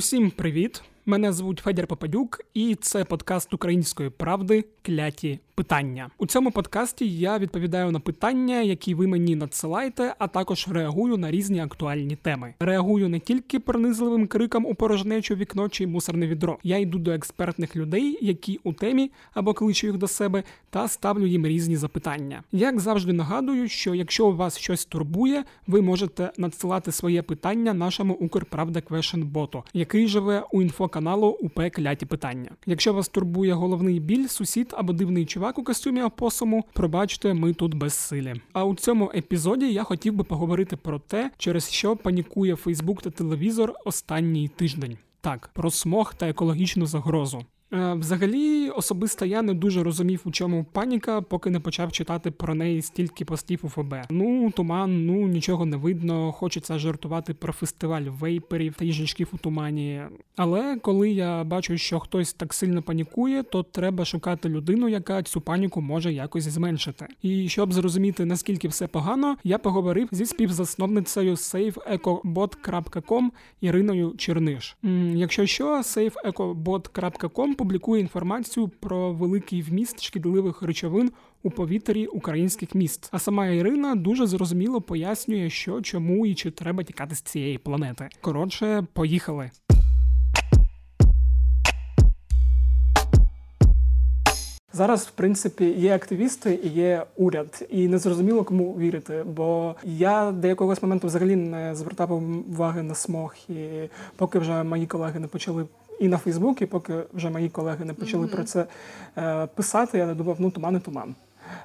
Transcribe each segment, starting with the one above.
Усім привіт! Мене звуть Федір Попадюк, і це подкаст Української правди Кляті питання. У цьому подкасті я відповідаю на питання, які ви мені надсилаєте, а також реагую на різні актуальні теми. Реагую не тільки пронизливим криком у порожнечу вікно чи мусорне відро. Я йду до експертних людей, які у темі або кличу їх до себе, та ставлю їм різні запитання. Як завжди нагадую, що якщо у вас щось турбує, ви можете надсилати своє питання нашому Укрправда Квешен боту, який живе у інфоканалу УП Кляті питання. Якщо вас турбує головний біль, сусід або дивний чувак у костюмі опосуму, пробачте, ми тут безсилі. А у цьому епізоді я хотів би поговорити про те, через що панікує Фейсбук та телевізор останній тиждень. Так, про смог та екологічну загрозу. Е, взагалі, особисто я не дуже розумів, у чому паніка, поки не почав читати про неї стільки постів у ФБ. Ну, туман, ну нічого не видно. Хочеться жартувати про фестиваль вейперів та їжачків у тумані. Але коли я бачу, що хтось так сильно панікує, то треба шукати людину, яка цю паніку може якось зменшити. І щоб зрозуміти наскільки все погано, я поговорив зі співзасновницею safeecobot.com Іриною Черниш. Якщо що, safeecobot.com публікує інформацію про великий вміст шкідливих речовин у повітрі українських міст. А сама Ірина дуже зрозуміло пояснює, що чому і чи треба тікати з цієї планети. Коротше, поїхали. Зараз, в принципі, є активісти і є уряд, і незрозуміло кому вірити. Бо я до якогось моменту взагалі не звертав уваги на смог, і поки вже мої колеги не почали і на Фейсбуці, поки вже мої колеги не почали mm-hmm. про це е, писати, я не думав, ну туман і туман.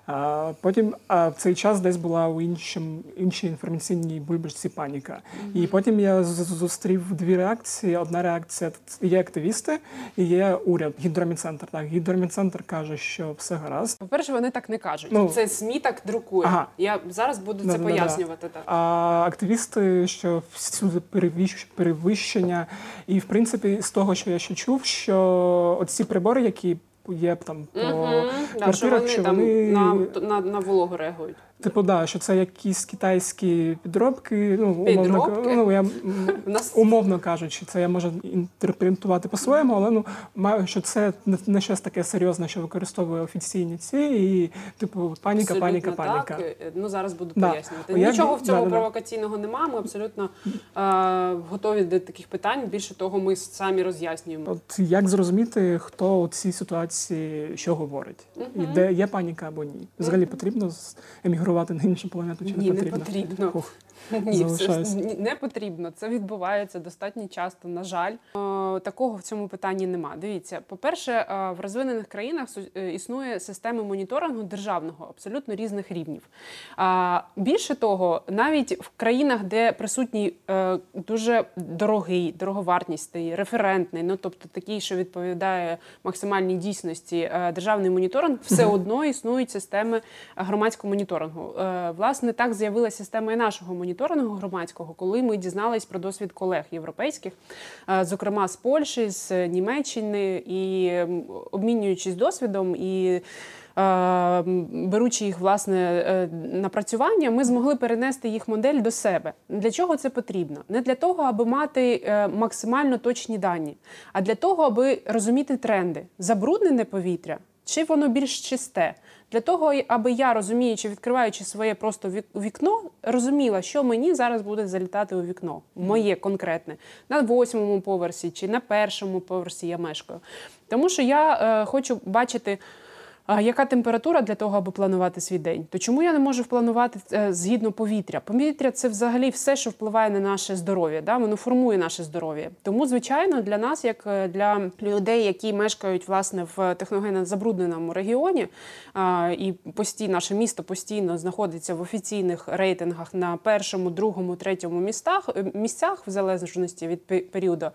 А Потім а в цей час десь була у іншому іншій інформаційній бульбашці паніка. Mm-hmm. І потім я зустрів дві реакції. Одна реакція є активісти і є уряд. Гідроміцентр. Так, гідроміцентр каже, що все гаразд. По перше, вони так не кажуть. Ну, це СМІ так друкує. Ага. Я зараз буду це да, пояснювати. Так. А активісти, що всюди перевищення, і в принципі з того, що я ще чув, що оці прибори, які є там по угу, квартирах, що вони, вони на, на, на вологу реагують. Типу, да, що це якісь китайські підробки. Ну, умовно ну, я умовно кажучи, це я можу інтерпретувати по-своєму, але ну маю, що це не щось таке серйозне, що використовує офіційні ці, і типу паніка, абсолютно паніка, так. паніка. Ну зараз буду да. пояснювати. Нічого в цьому да, провокаційного немає. Ми абсолютно е, готові до таких питань. Більше того, ми самі роз'яснюємо. От як зрозуміти, хто у цій ситуації що говорить, угу. і де є паніка або ні? Взагалі угу. потрібно емігрувати емігрувати на іншу планету чи Ні, не потрібно? Не потрібно. Ох, Ні, все ж не потрібно. Це відбувається достатньо часто. На жаль, такого в цьому питанні нема. Дивіться, по-перше, в розвинених країнах е, існує система моніторингу державного абсолютно різних рівнів. Більше того, навіть в країнах, де присутній е, дуже дорогий, дороговартісний, референтний, ну тобто такий, що відповідає максимальній дійсності, е, державний моніторинг, все одно існують системи громадського моніторингу. Е, власне, так з'явилася система і нашого моніторингу громадського, коли ми дізнались про досвід колег європейських, е, зокрема з Польщі, з Німеччини, і обмінюючись досвідом і. Е, беручи їх власне напрацювання, ми змогли перенести їх модель до себе. Для чого це потрібно? Не для того, аби мати максимально точні дані, а для того, аби розуміти тренди, забруднене повітря чи воно більш чисте. Для того, аби я розуміючи, відкриваючи своє просто вікно, розуміла, що мені зараз буде залітати у вікно, моє конкретне, на восьмому поверсі чи на першому поверсі я мешкаю. Тому що я е, хочу бачити. А яка температура для того, аби планувати свій день? То чому я не можу впланувати е, згідно повітря? Повітря це взагалі все, що впливає на наше здоров'я. Да? Воно формує наше здоров'я. Тому, звичайно, для нас, як е, для людей, які мешкають власне в техногенно забрудненому регіоні, і постійно наше місто постійно знаходиться в офіційних рейтингах на першому, другому, третьому містах е, місцях, в залежності від періоду,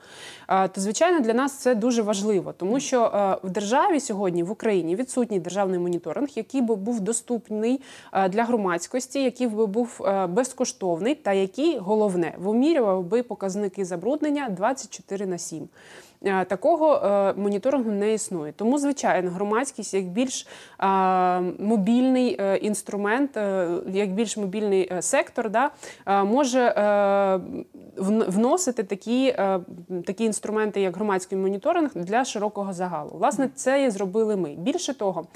то звичайно для нас це дуже важливо, тому що в державі сьогодні в Україні відсутні державний моніторинг, який би був доступний е, для громадськості, який би був е, безкоштовний, та який головне вимірював би показники забруднення 24 на 7. Такого моніторингу не існує. Тому, звичайно, громадськість як більш мобільний інструмент, як більш мобільний сектор, да, може вносити такі такі інструменти, як громадський моніторинг для широкого загалу. Власне, це і зробили ми. Більше того,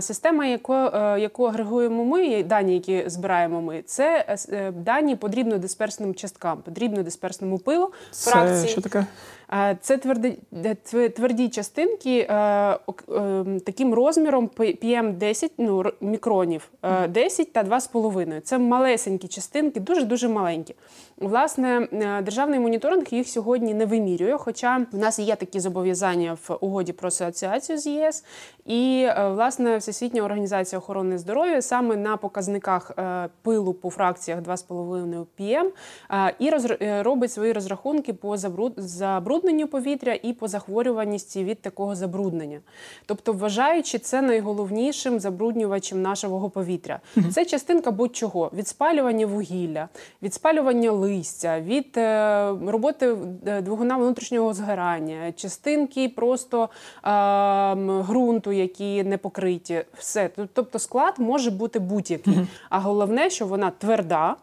система, яку яку агрегуємо ми, дані, які збираємо ми, це е, дані потрібно дисперсним часткам, потрібно дисперсному пилу. Це фракції. що таке? Це тверді тверді частинки е, е, таким розміром PM10 ну, мікронів 10 та 2,5. Це малесенькі частинки, дуже дуже маленькі. Власне, державний моніторинг їх сьогодні не вимірює. Хоча в нас є такі зобов'язання в угоді про асоціацію з ЄС, і власне Всесвітня організація охорони здоров'я саме на показниках пилу по фракціях 2,5 PM і робить свої розрахунки по забрудненню забрудненню повітря і по захворюваності від такого забруднення. Тобто, вважаючи це найголовнішим забруднювачем нашого повітря. Це частинка будь-чого: від спалювання вугілля, від спалювання листя, від е, роботи е, двигуна внутрішнього згорання, частинки просто е, ґрунту, які не покриті. Все. Тобто склад може бути будь-який. А головне, що вона тверда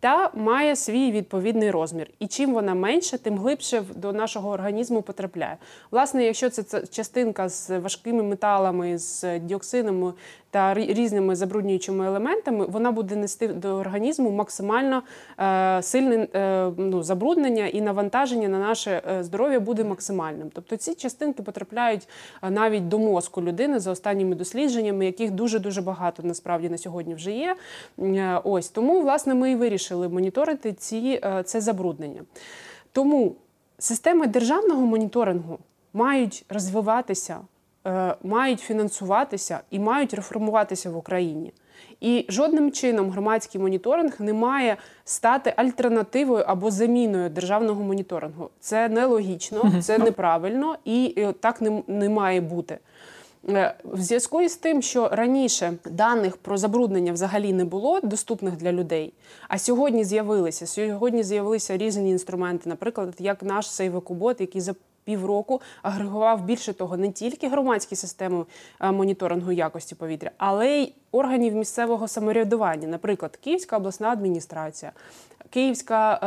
та має свій відповідний розмір. І чим вона менша, тим глибше до нашого організму потрапляє. Власне, якщо це частинка з важкими металами, з діоксинами та різними забруднюючими елементами, вона буде нести до організму максимально е, сильне е, ну, забруднення і навантаження на наше е, здоров'я буде максимальним. Тобто ці частинки потрапляють навіть до мозку людини за останніми дослідженнями, яких дуже дуже багато насправді на сьогодні вже є. Ось тому, власне, ми і вирішили моніторити ці це забруднення. Тому системи державного моніторингу мають розвиватися. Е, мають фінансуватися і мають реформуватися в Україні. І жодним чином громадський моніторинг не має стати альтернативою або заміною державного моніторингу. Це нелогічно, це неправильно і так не, не має бути. Е, в зв'язку із тим, що раніше даних про забруднення взагалі не було доступних для людей, а сьогодні з'явилися сьогодні з'явилися різні інструменти, наприклад, як наш Сейвекубот, який півроку агрегував більше того, не тільки громадські системи е, моніторингу якості повітря, але й органів місцевого самоврядування, наприклад, Київська обласна адміністрація, Київська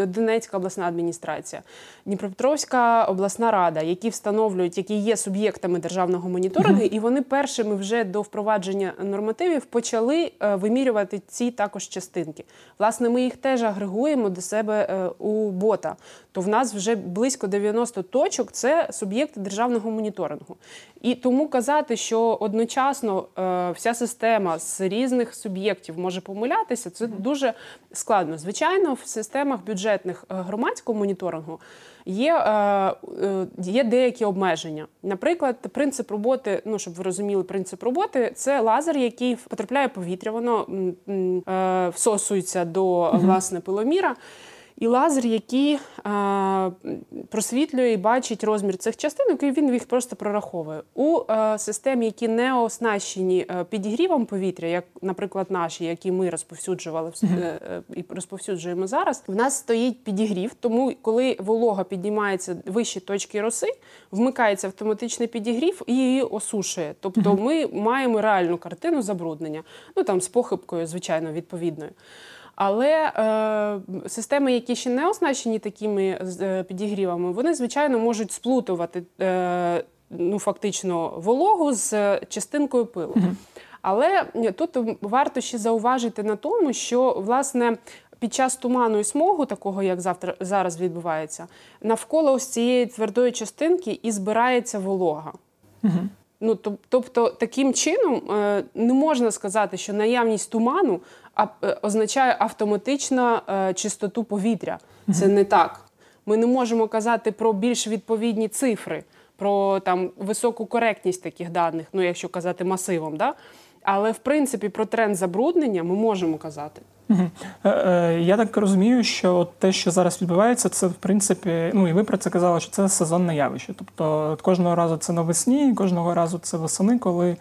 е, Донецька обласна адміністрація, Дніпропетровська обласна рада, які встановлюють, які є суб'єктами державного моніторингу, і вони першими вже до впровадження нормативів почали е, вимірювати ці також частинки. Власне, ми їх теж агрегуємо до себе у бота. То в нас вже близько 90 точок це суб'єкти державного моніторингу. І тому казати, що одночасно е, вся система з різних суб'єктів може помилятися, це дуже складно. Звичайно, в системах бюджетних е, громадського моніторингу є е, є деякі обмеження. Наприклад, принцип роботи, ну щоб ви розуміли, принцип роботи це лазер, який потрапляє повітря, воно всосується до власне пиломіра і лазер, який а, просвітлює і бачить розмір цих частинок, і він їх просто прораховує. У а, системі, які не оснащені підігрівом повітря, як, наприклад, наші, які ми розповсюджували і розповсюджуємо зараз, в нас стоїть підігрів. Тому, коли волога піднімається вищі точки роси, вмикається автоматичний підігрів і її осушує. Тобто, ми маємо реальну картину забруднення, ну там з похибкою, звичайно, відповідною. Але е, системи, які ще не оснащені такими е, підігрівами, вони звичайно можуть сплутувати е, ну, фактично вологу з частинкою пилу. Але тут варто ще зауважити на тому, що власне. Під час туману і смогу, такого як завтра зараз відбувається, навколо ось цієї твердої частинки і збирається волога. Угу. Ну тобто, таким чином е, не можна сказати, що наявність туману Е, означає автоматично е, чистоту повітря. Це не так. Ми не можемо казати про більш відповідні цифри, про там високу коректність таких даних, ну якщо казати масивом. Да? Але в принципі про тренд забруднення ми можемо казати. Е, я так розумію, що те, що зараз відбувається, це в принципі, ну і ви про це казали, що це сезонне явище. Тобто кожного разу це навесні, кожного разу це восени, коли Е,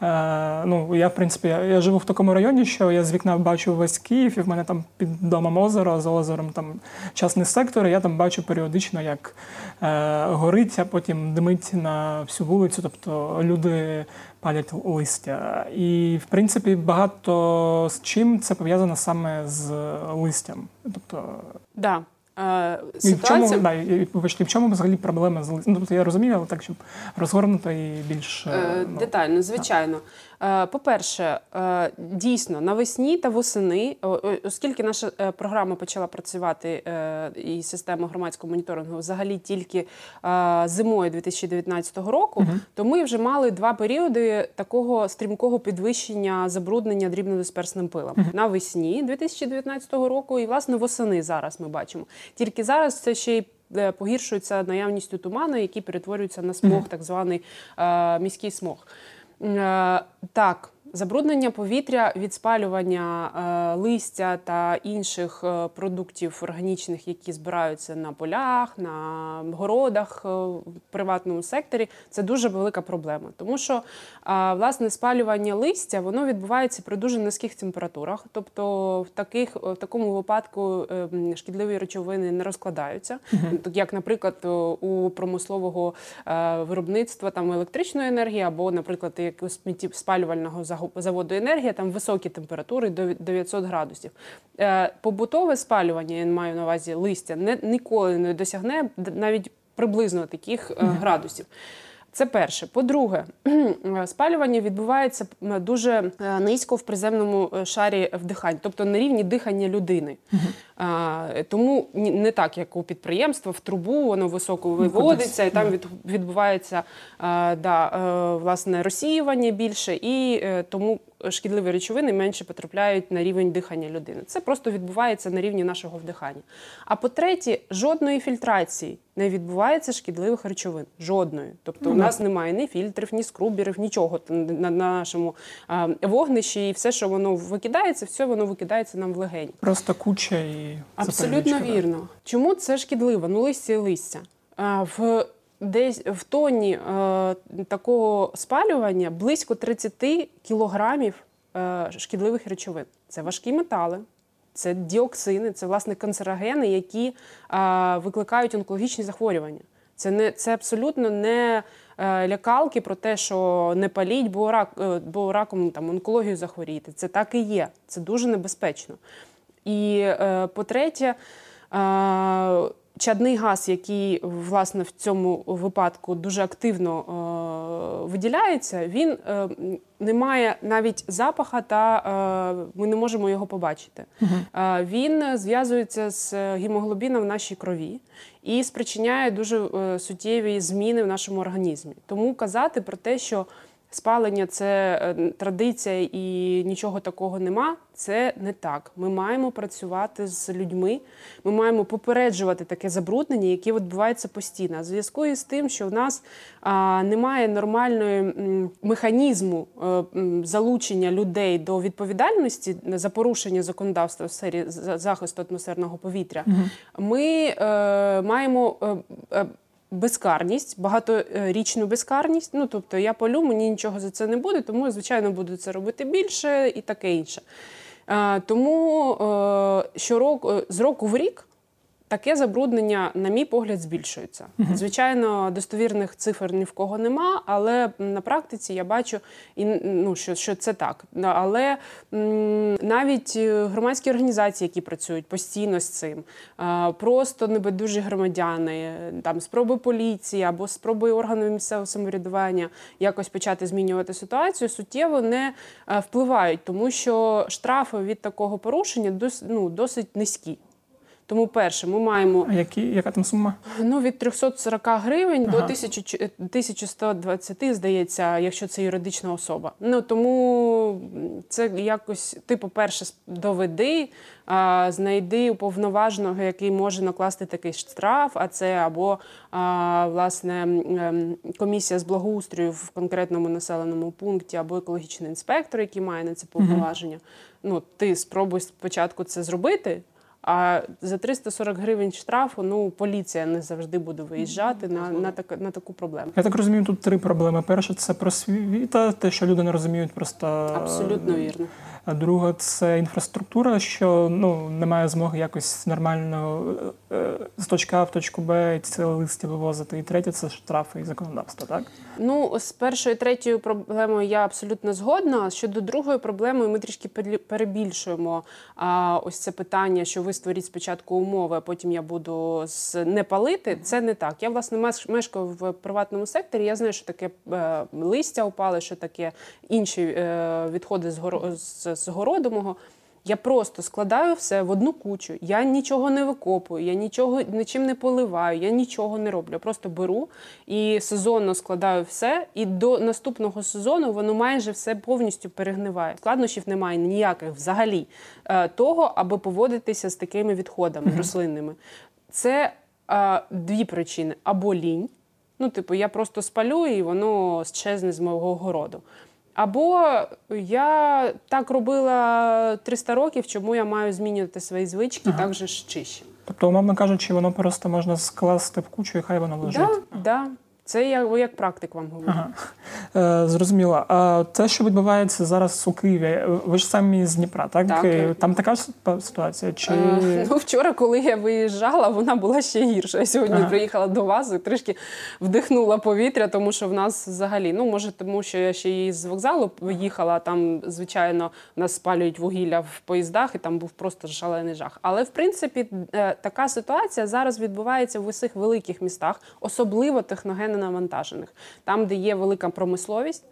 ну, Я, в принципі, я, я живу в такому районі, що я з вікна бачу весь Київ, і в мене там під домом озеро, за озером там частний сектор, і я там бачу періодично, як е, горить, а потім димить на всю вулицю. Тобто люди палять листя. І, в принципі, багато з чим це пов'язано саме з листям. Тобто, да. Е, ситуація... В чому да, і, в чому взагалі проблема з? Ну, тобто я розумію, але так, щоб розгорнуто і більш е, ну, детально, звичайно. Е, по-перше, е, дійсно навесні та восени, оскільки наша е, програма почала працювати і система громадського моніторингу взагалі тільки зимою 2019 року, угу. то ми вже мали два періоди такого стрімкого підвищення забруднення дрібнодисперсним пилом угу. навесні 2019 року, і власне восени зараз ми бачимо. Тільки зараз це ще й погіршується наявністю туману, який перетворюється на смог, так званий міський смог. Е, так, Забруднення повітря від спалювання е, листя та інших е, продуктів органічних, які збираються на полях, на городах е, в приватному секторі, це дуже велика проблема. Тому що власне спалювання листя воно відбувається при дуже низьких температурах. Тобто, в таких в такому випадку е, шкідливі речовини не розкладаються, uh як, наприклад, у промислового виробництва там електричної енергії, або, наприклад, якогось спалювального загону заводу енергія, там високі температури до 900 градусів. Е, побутове спалювання, я маю на увазі листя, не ніколи не досягне навіть приблизно таких е, градусів. Це перше. По-друге, спалювання відбувається дуже е, низько в приземному шарі вдихань, тобто на рівні дихання людини. Тому не так, як у підприємства, в трубу воно високо ну, виводиться, і там відбувається да, власне розсіювання більше, і тому шкідливі речовини менше потрапляють на рівень дихання людини. Це просто відбувається на рівні нашого вдихання. А по-третє, жодної фільтрації не відбувається шкідливих речовин. Жодної. Тобто у нас немає ні фільтрів, ні скруберів, нічого на нашому вогнищі, і все, що воно викидається, все воно викидається нам в легені. Просто куча і абсолютно вірно. Чому це шкідливо? Ну листя і листя. В десь в тоні е, такого спалювання близько 30 кілограмів е, шкідливих речовин. Це важкі метали, це діоксини, це власне канцерогени, які е, викликають онкологічні захворювання. Це не це абсолютно не е, лякалки про те, що не паліть, бо рак, е, бо раком там онкологію захворіти. Це так і є. Це дуже небезпечно. І е, по-третє, е, Чадний газ, який власне в цьому випадку дуже активно е, виділяється, він е, не має навіть запаха, та е, ми не можемо його побачити. Uh -huh. е, він зв'язується з гемоглобіном в нашій крові і спричиняє дуже е, суттєві зміни в нашому організмі. Тому казати про те, що спалення це е, традиція і нічого такого нема. Це не так. Ми маємо працювати з людьми. Ми маємо попереджувати таке забруднення, яке відбувається постійно. В зв'язку із тим, що в нас а, немає нормальної м, механізму е, залучення людей до відповідальності за порушення законодавства в сфері захисту атмосферного повітря, угу. ми е, маємо. Е, безкарність, багаторічну безкарність. Ну тобто я полю, мені нічого за це не буде, тому звичайно, буду це робити більше і таке інше. Тому е, щороку з року в рік таке забруднення, на мій погляд, збільшується. Звичайно, достовірних цифр ні в кого нема, але на практиці я бачу, і ну, що що це так. Але навіть е, громадські організації, які працюють постійно з цим, просто небайдужі громадяни, там спроби поліції або спроби органів місцевого самоврядування якось почати змінювати ситуацію, суттєво не е, впливають, тому що штрафи від такого порушення досить, ну, досить низькі. Тому перше, ми маємо А які, яка там сума? Ну від 340 гривень ага. до 1120, здається, якщо це юридична особа. Ну тому це якось типу, перше доведи, а, знайди уповноваженого, який може накласти такий штраф. А це або а, власне ем, комісія з благоустрою в конкретному населеному пункті, або екологічний інспектор, який має на це повноваження. Угу. Ну ти спробуй спочатку це зробити А за 340 гривень штрафу ну поліція не завжди буде виїжджати на на, так, на таку проблему. Я так розумію, тут три проблеми. Перша це просвіта, те, що люди не розуміють, просто абсолютно вірно. А друга це інфраструктура, що ну немає змоги якось нормально е, з точки А в точку Б ці листі вивозити. І третє це штрафи і законодавство. Так ну з першою і третьою проблемою я абсолютно згодна. Щодо другої проблеми, ми трішки перебільшуємо а, ось це питання, що ви створіть спочатку умови, а потім я буду з не палити. Це не так. Я власне мешкаю в приватному секторі. Я знаю, що таке е, листя упали, що таке інші е, відходи з з з городу мого. Я просто складаю все в одну кучу. Я нічого не викопую, я нічого нічим не поливаю, я нічого не роблю. Я просто беру і сезонно складаю все, і до наступного сезону воно майже все повністю перегниває. Складнощів немає ніяких взагалі е, того, аби поводитися з такими відходами mm-hmm. рослинними. Це а, е, дві причини: або лінь. Ну, типу, я просто спалю і воно щезне з мого городу. Або я так робила 300 років, чому я маю змінювати свої звички, ага. так же ж чище. Тобто, умовно кажучи, воно просто можна скласти в кучу і хай воно лежить. Так, да, да. Це я як практик вам говорю. Ага. Е, Зрозуміло. А те, що відбувається зараз у Києві, ви ж самі з Дніпра, так? так. Е, там така ж ситуація? Чи... Е, ну, Вчора, коли я виїжджала, вона була ще гірша. Я сьогодні ага. приїхала до вас і трішки вдихнула повітря, тому що в нас взагалі, ну може, тому що я ще і з вокзалу виїхала, там, звичайно, нас спалюють вугілля в поїздах, і там був просто шалений жах. Але в принципі е, така ситуація зараз відбувається в усіх великих містах, особливо техногенно навантажених, там, де є велика промисловість,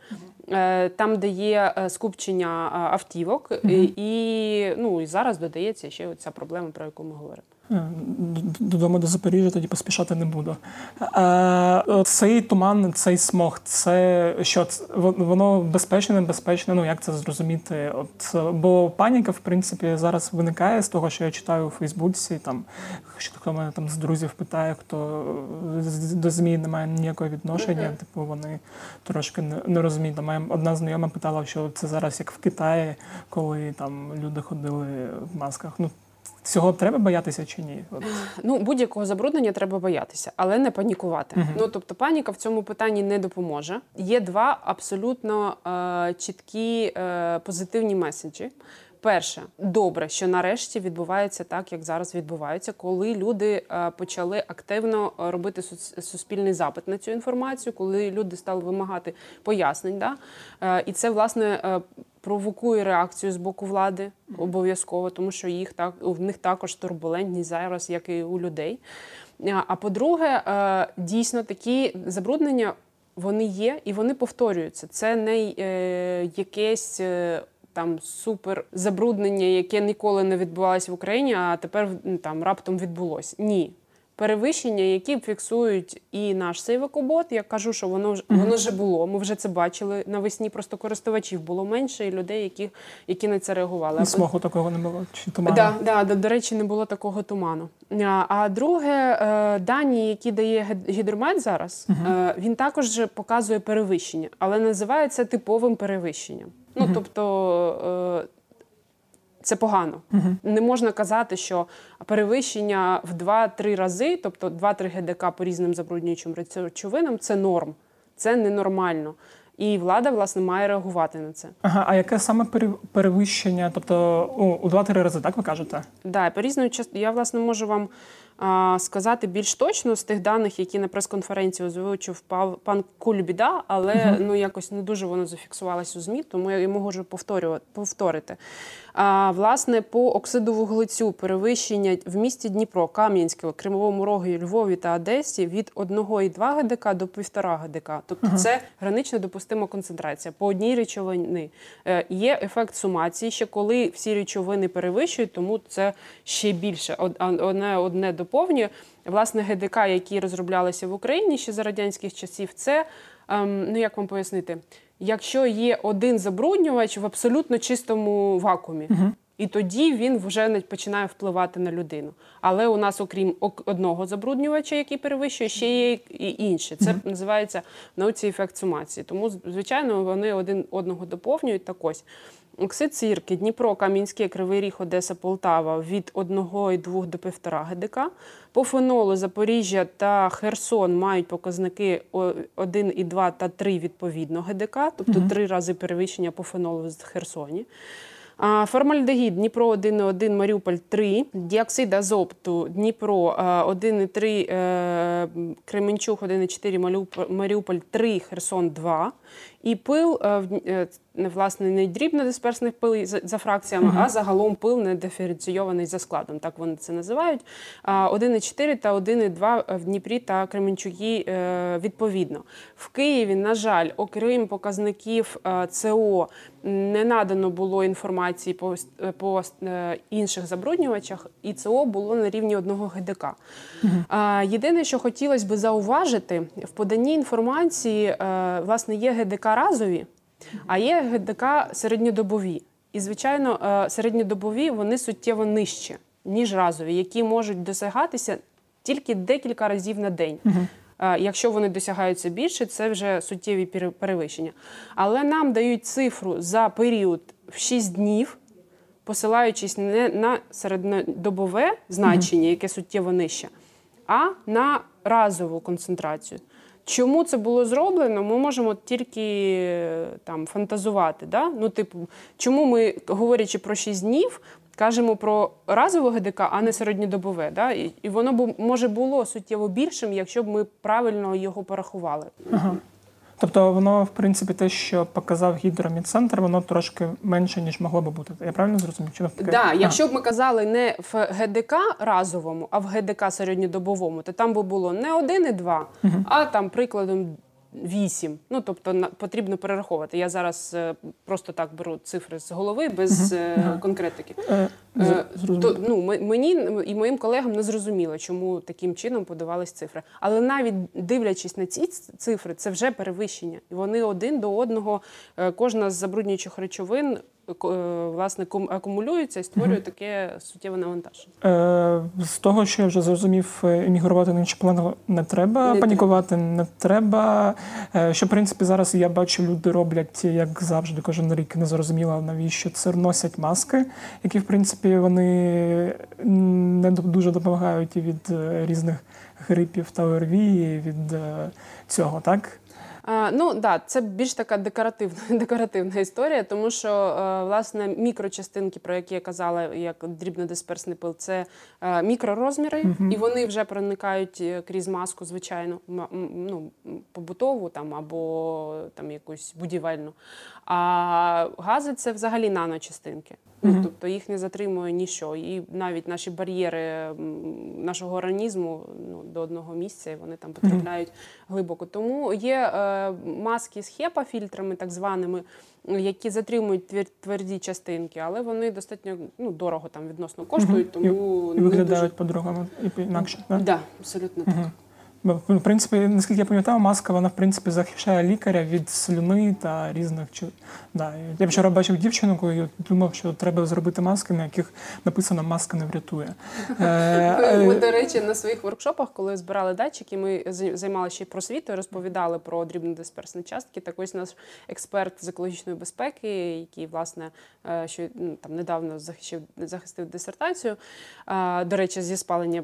там, де є е, скупчення автівок, і ну і зараз додається ще ця проблема, про яку ми говоримо. Е, додому до Запоріжжя тоді поспішати не буду. Е, цей туман, цей смог, це що воно безпечне, небезпечне. Ну як це зрозуміти? От бо паніка, в принципі, зараз виникає з того, що я читаю у Фейсбуці. Там хто мене там з друзів питає, хто до змі не має ніякого відношення. Mm-hmm. Типу вони трошки не розуміють. Там одна знайома питала, що це зараз як в Китаї, коли там люди ходили в масках. Ну Цього треба боятися чи ні? От. Ну будь-якого забруднення треба боятися, але не панікувати. uh Ну тобто паніка в цьому питанні не допоможе. Є два абсолютно е, чіткі е, позитивні меседжі. Перше, добре, що нарешті відбувається так, як зараз відбувається, коли люди е, почали активно робити суспільний запит на цю інформацію, коли люди стали вимагати пояснень. Да? Е, і це власне е, провокує реакцію з боку влади обов'язково, тому що їх так в них також турбулентність зараз, як і у людей. А по-друге, дійсно такі забруднення. Вони є і вони повторюються. Це не е, якесь там супер забруднення, яке ніколи не відбувалося в Україні, а тепер там раптом відбулось. Ні. Перевищення, які фіксують і наш сейвакобот. Я кажу, що воно вже воно вже було. Ми вже це бачили навесні. Просто користувачів було менше і людей, які які на це реагували. І смогу такого не було. Чи туману? Да, да, до, до речі, не було такого туману. А друге, е, дані, які дає гідромет зараз, uh він також показує перевищення, але називається типовим перевищенням. Ну тобто. Е, це погано. Uh-huh. Не можна казати, що перевищення в 2-3 рази, тобто 2-3 ГДК по різним забруднюючим речовинам, це норм, це ненормально. І влада, власне, має реагувати на це. Ага, а яке саме перевищення? Тобто у 2-3 рази, так ви кажете? Так, да, по різною я власне можу вам сказати більш точно з тих даних, які на прес-конференції озвучив пан Кульбіда, але uh-huh. ну якось не дуже воно зафіксувалось у змі, тому я можу повторювати повторити. А, Власне, по оксиду вуглецю перевищення в місті Дніпро, Кам'янське, Кримовому Рогі, Львові та Одесі від 1,2 ГДК до 1,5 ГДК. Тобто uh-huh. це гранично допустима концентрація по одній речовині. Е, Є ефект сумації, ще коли всі речовини перевищують, тому це ще більше одне одне доповнює. Власне, ГДК, які розроблялися в Україні ще за радянських часів, це ем, ну як вам пояснити, якщо є один забруднювач в абсолютно чистому вакуумі. Угу. І тоді він вже починає впливати на людину. Але у нас, окрім одного забруднювача, який перевищує, ще є і інші. Це mm-hmm. називається в науці ефект сумації. Тому, звичайно, вони один одного доповнюють так ось. Оксид сірки, Дніпро, Кам'янське, Кривий Ріг, Одеса, Полтава від 1,2 до 1,5 ГДК. По фенолу Запоріжжя та Херсон мають показники 1,2 та 3 відповідно ГДК, тобто три рази перевищення по фенолу в Херсоні. Формальдегід Дніпро 1,1, Маріуполь 3, діоксид азопту Дніпро 1,3, е, Кременчук 1,4, Маріуполь 3, Херсон 2. І пил е, е, власне не дрібнодисперсних пил за фракціями, uh -huh. а загалом пил не диференційований за складом. Так вони це називають. 1,4 та 1,2 в Дніпрі та Кременчугі відповідно. В Києві, на жаль, окрім показників ЦО, не надано було інформації по по інших забруднювачах, і ЦО було на рівні одного ГДК. Uh -huh. Єдине, що хотілося би зауважити, в поданні інформації власне є ГДК разові, а є ГДК середньодобові. І, звичайно, е, середньодобові вони суттєво нижче, ніж разові, які можуть досягатися тільки декілька разів на день. Угу. Якщо вони досягаються більше, це вже суттєві перевищення. Але нам дають цифру за період в 6 днів, посилаючись не на середньодобове значення, яке суттєво нижче, а на разову концентрацію. Чому це було зроблено? Ми можемо тільки там фантазувати. Да? Ну, типу, чому ми, говорячи про 6 днів, кажемо про разове ГДК, а не середньодобове. Да? І, і воно б може було суттєво більшим, якщо б ми правильно його порахували. Ага. Тобто воно, в принципі, те, що показав гідромідцентр, воно трошки менше, ніж могло би бути. Я правильно зрозумів? Чи навпаки? Да, якщо б ми казали не в ГДК разовому, а в ГДК середньодобовому, то там би було не один і два, угу. а там прикладом 8. Ну тобто на, потрібно перераховувати. Я зараз е, просто так беру цифри з голови без uh-huh. конкретики. Uh, То, ну, Мені і моїм колегам не зрозуміло, чому таким чином подавались цифри. Але навіть дивлячись на ці цифри, це вже перевищення. І вони один до одного, кожна з забруднюючих речовин Е, власне акумулюються і створює mm таке суттєве навантаження. Е, З того, що я вже зрозумів, е, емігрувати на інші плани не треба, не панікувати треба. не треба. Е, що в принципі зараз я бачу, люди роблять як завжди, кожен рік не зрозуміло, навіщо це носять маски, які в принципі вони не дуже допомагають і від різних грипів та ОРВІ, від цього, так. Ну да, це більш така декоративна декоративна історія, тому що е, власне мікрочастинки, про які я казала, як дрібнодисперсний пил, це е, мікророзміри, угу. і вони вже проникають е, крізь маску, звичайно, ну, побутову там або там якусь будівельну. А гази це взагалі наночастинки. Ну, Тобто їх не затримує ніщо. І навіть наші бар'єри нашого організму ну, до одного місця і вони там потрапляють mm глибоко. Тому є е, маски з хепа-фільтрами, так званими, які затримують тверді частинки, але вони достатньо ну, дорого там відносно коштують. Тому і, і виглядають дуже... по-другому і інакше. Так, да, абсолютно так. Бо, в принципі, наскільки я пам'ятаю, маска вона в принципі захищає лікаря від слюни та різних Да. Я вчора бачив дівчинку і думав, що треба зробити маски, на яких написано маска не врятує. Ми, е, е, до речі, на своїх воркшопах, коли збирали датчики, ми займалися ще просвітою, розповідали про дрібнодисперсні частки. Так ось наш експерт з екологічної безпеки, який власне е, що ну, там недавно захистив, захистив дисертацію. До речі, зі спалення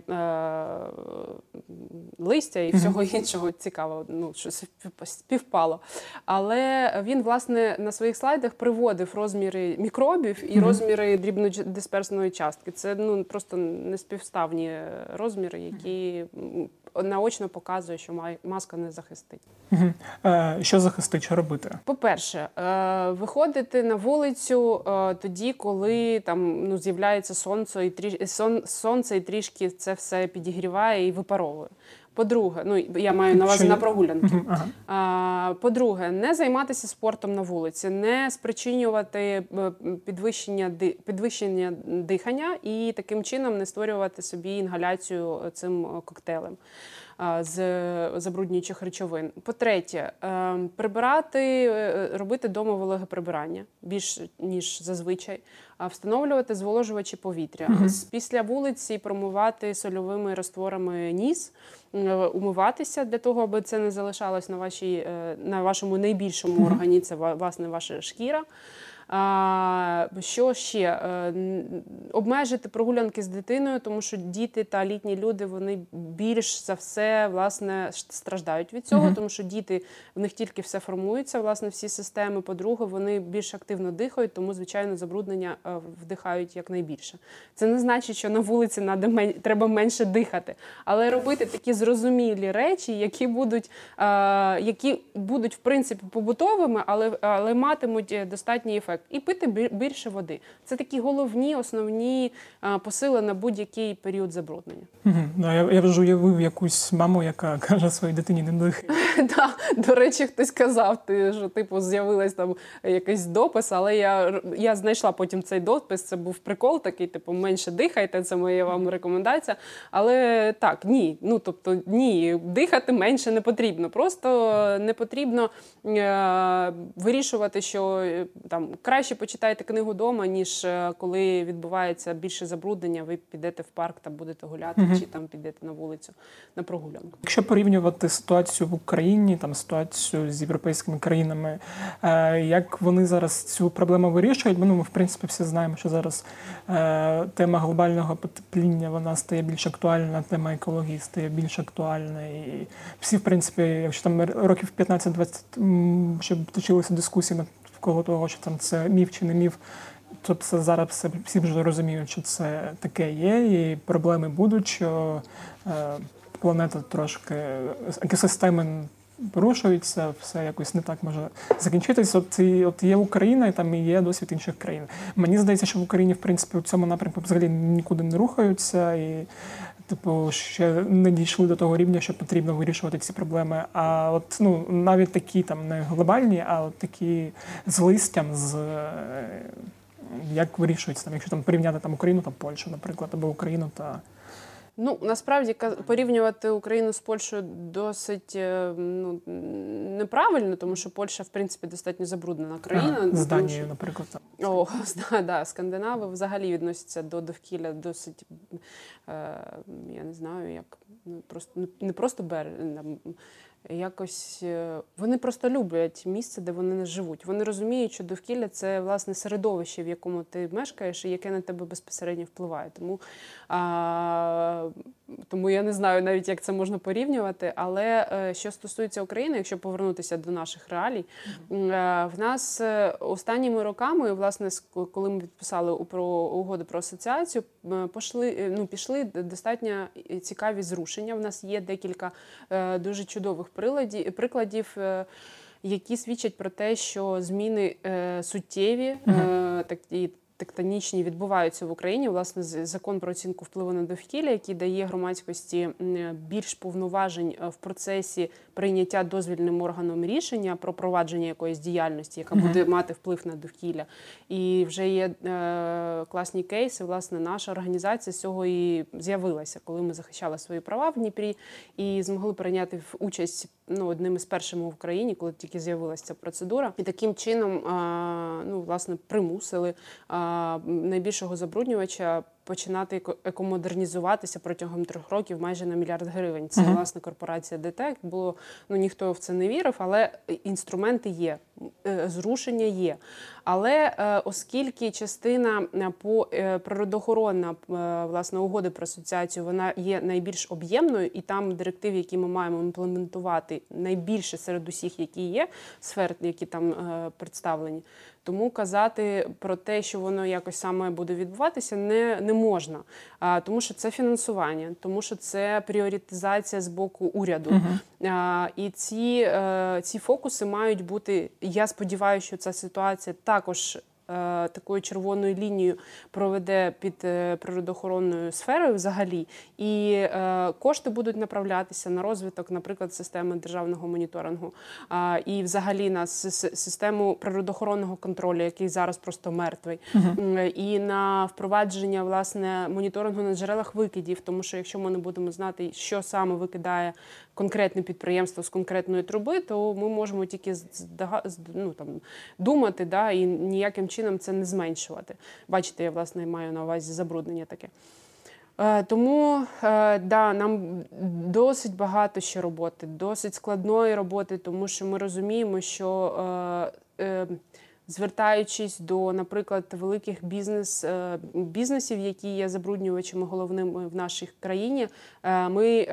листя листя і всього іншого цікавого, ну що співпало. Але він, власне, на своїх слайдах приводив розміри мікробів і розміри дрібнодисперсної частки. Це ну просто неспівставні розміри, які наочно показує, що маска не захистить. Е, що захистить, що робити? По-перше, е, виходити на вулицю е, тоді, коли там ну з'являється сонце і трі... сонце і трішки це все підігріває і випаровує. По-друге, ну я маю на увазі на прогулянки. Ага. По-друге, не займатися спортом на вулиці, не спричинювати е, підвищення підвищення дихання і таким чином не створювати собі інгаляцію цим коктейлем з забруднюючих речовин. По-третє, е, прибирати, е, робити дома вологе прибирання більш ніж зазвичай, встановлювати зволожувачі повітря. Угу. Після вулиці промивати сольовими растворами ніс. Е, умиватися для того, аби це не залишалось на вашій на вашому найбільшому органі, це власне ваша шкіра. Що ще? Е, обмежити прогулянки з дитиною, тому що діти та літні люди вони більш за все власне страждають від цього, тому що діти в них тільки все формується, власне, всі системи. По-друге, вони більш активно дихають, тому звичайно забруднення е, вдихають якнайбільше. Це не значить, що на вулиці треба менше дихати, але робити такі зрозумілі речі, які будуть які будуть в принципі побутовими, але але матимуть достатній ефект, і пити більше води. Це такі головні, основні посили на будь-який період забруднення. Ну, Я я вже уявив якусь маму, яка каже своїй дитині не дихай. До речі, хтось казав, ти що типу з'явилась там якийсь допис, але я я знайшла потім цей допис. Це був прикол, такий, типу, менше дихайте. Це моя вам рекомендація. Але так, ні. Ну тобто, ні, дихати менше не потрібно. Просто не потрібно е, вирішувати, що е, там краще почитайте книгу вдома, ніж е, коли відбувається більше забруднення. Ви підете в парк та будете гуляти, угу. чи там підете на вулицю на прогулянку. Якщо порівнювати ситуацію в Україні, там ситуацію з європейськими країнами, е, як вони зараз цю проблему вирішують? Ну, ми в принципі всі знаємо, що зараз е, тема глобального потепління вона стає більш актуальна, тема екології стає більш актуальна. І всі, в принципі, якщо там років 15-20 щоб точилися дискусії навколо того, що там це міф чи не міф. Тобто зараз всі вже розуміють, що це таке є, і проблеми будуть, що е, планета трошки екосистеми порушуються, все якось не так може закінчитися. От от є Україна, і там і є досвід інших країн. Мені здається, що в Україні в принципі у цьому напрямку взагалі нікуди не рухаються і. Типу, ще не дійшли до того рівня, що потрібно вирішувати ці проблеми. А от ну навіть такі там не глобальні, а от такі з листям, з як вирішується там, якщо там порівняти там Україну та Польщу, наприклад, або Україну та. Ну насправді порівнювати Україну з Польщею досить е, ну неправильно, тому що Польща, в принципі, достатньо забруднена країна. З Данією, наприклад. О, да, да, скандинави взагалі відносяться до довкілля досить, е, я не знаю, як ну просто не просто берег якось е, вони просто люблять місце, де вони не живуть. Вони розуміють, що довкілля це власне середовище, в якому ти мешкаєш, і яке на тебе безпосередньо впливає. Тому а, тому я не знаю навіть, як це можна порівнювати. Але е, що стосується України, якщо повернутися до наших реалій, mm-hmm. в нас останніми роками, власне, коли ми підписали про угоду про асоціацію, пішли ну пішли достатньо цікаві зрушення. В нас є декілька дуже чудових прикладів, прикладів які свідчать про те, що зміни е, суттєві, е, так і тектонічні відбуваються в Україні. Власне, закон про оцінку впливу на довкілля, який дає громадськості більш повноважень в процесі прийняття дозвільним органом рішення про провадження якоїсь діяльності, яка буде мати вплив на довкілля. І вже є е, класні кейси. Власне, наша організація з цього і з'явилася, коли ми захищали свої права в Дніпрі і змогли прийняти участь ну, одним із першими в Україні, коли тільки з'явилася ця процедура, і таким чином ну, власне примусили найбільшого забруднювача починати екомодернізуватися протягом трьох років майже на мільярд гривень. Це uh-huh. власне корпорація ДТЕК. Було ну ніхто в це не вірив, але інструменти є, е, зрушення є. Але е, оскільки частина е, по природоохоронна власне угоди про асоціацію вона є найбільш об'ємною, і там директиви, які ми маємо імплементувати, найбільше серед усіх, які є сфер, які там представлені. Тому казати про те, що воно якось саме буде відбуватися, не не можна, а, тому що це фінансування, тому що це пріоритизація з боку уряду. Uh-huh. А, І ці, е, ці фокуси мають бути. Я сподіваюся, що ця ситуація також такою червоною лінією проведе під е, природоохоронною сферою взагалі, і е, кошти будуть направлятися на розвиток, наприклад, системи державного моніторингу. І, взагалі, на систему природоохоронного контролю, який зараз просто мертвий, uh і на впровадження власне моніторингу на джерелах викидів, тому що якщо ми не будемо знати, що саме викидає конкретне підприємство з конкретної труби, то ми можемо тільки ну, там, думати, да, і ніяким чином це не зменшувати. Бачите, я власне маю на увазі забруднення таке. Е, тому е, да, нам досить багато ще роботи, досить складної роботи, тому що ми розуміємо, що е, звертаючись до, наприклад, великих бізнес е, бізнесів, які є забруднювачами головними в нашій країні, е, ми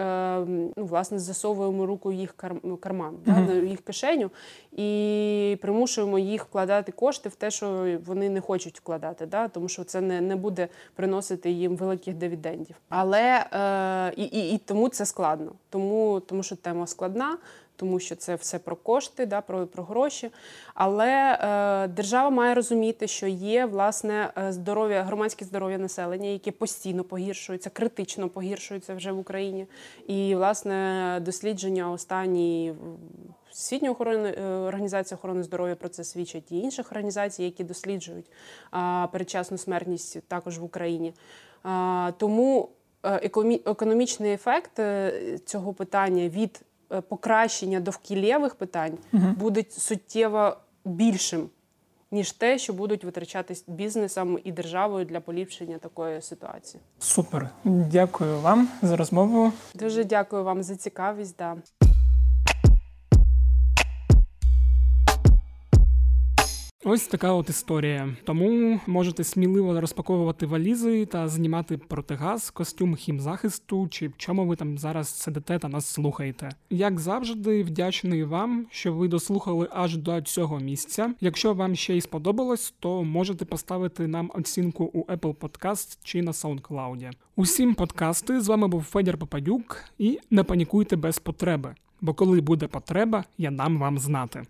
ну, власне засовуємо руку їх карман, mm-hmm. да, їх кишеню і примушуємо їх вкладати кошти в те, що вони не хочуть вкладати, да, тому що це не не буде приносити їм великих дивідендів. Але е, і, і, і тому це складно, тому, тому що тема складна тому що це все про кошти, да, про про гроші. Але е, держава має розуміти, що є власне е, здоров'я, громадське здоров'я населення, яке постійно погіршується, критично погіршується вже в Україні. І власне дослідження останні Світньої охорони е, організації охорони здоров'я про це свідчать і інших організацій, які досліджують а, передчасну смертність також в Україні. А, тому е, економічний ефект цього питання від покращення довкілєвих питань угу. буде суттєво більшим. Ніж те, що будуть витрачатись бізнесом і державою для поліпшення такої ситуації. Супер, дякую вам за розмову. Дуже дякую вам за цікавість. Да. Ось така от історія. Тому можете сміливо розпаковувати валізи та знімати протигаз, костюм хімзахисту, чи в чому ви там зараз сидите та нас слухаєте. Як завжди, вдячний вам, що ви дослухали аж до цього місця. Якщо вам ще й сподобалось, то можете поставити нам оцінку у Apple Podcast чи на SoundCloud. Усім подкасти з вами був Федір Попадюк і не панікуйте без потреби. Бо коли буде потреба, я дам вам знати.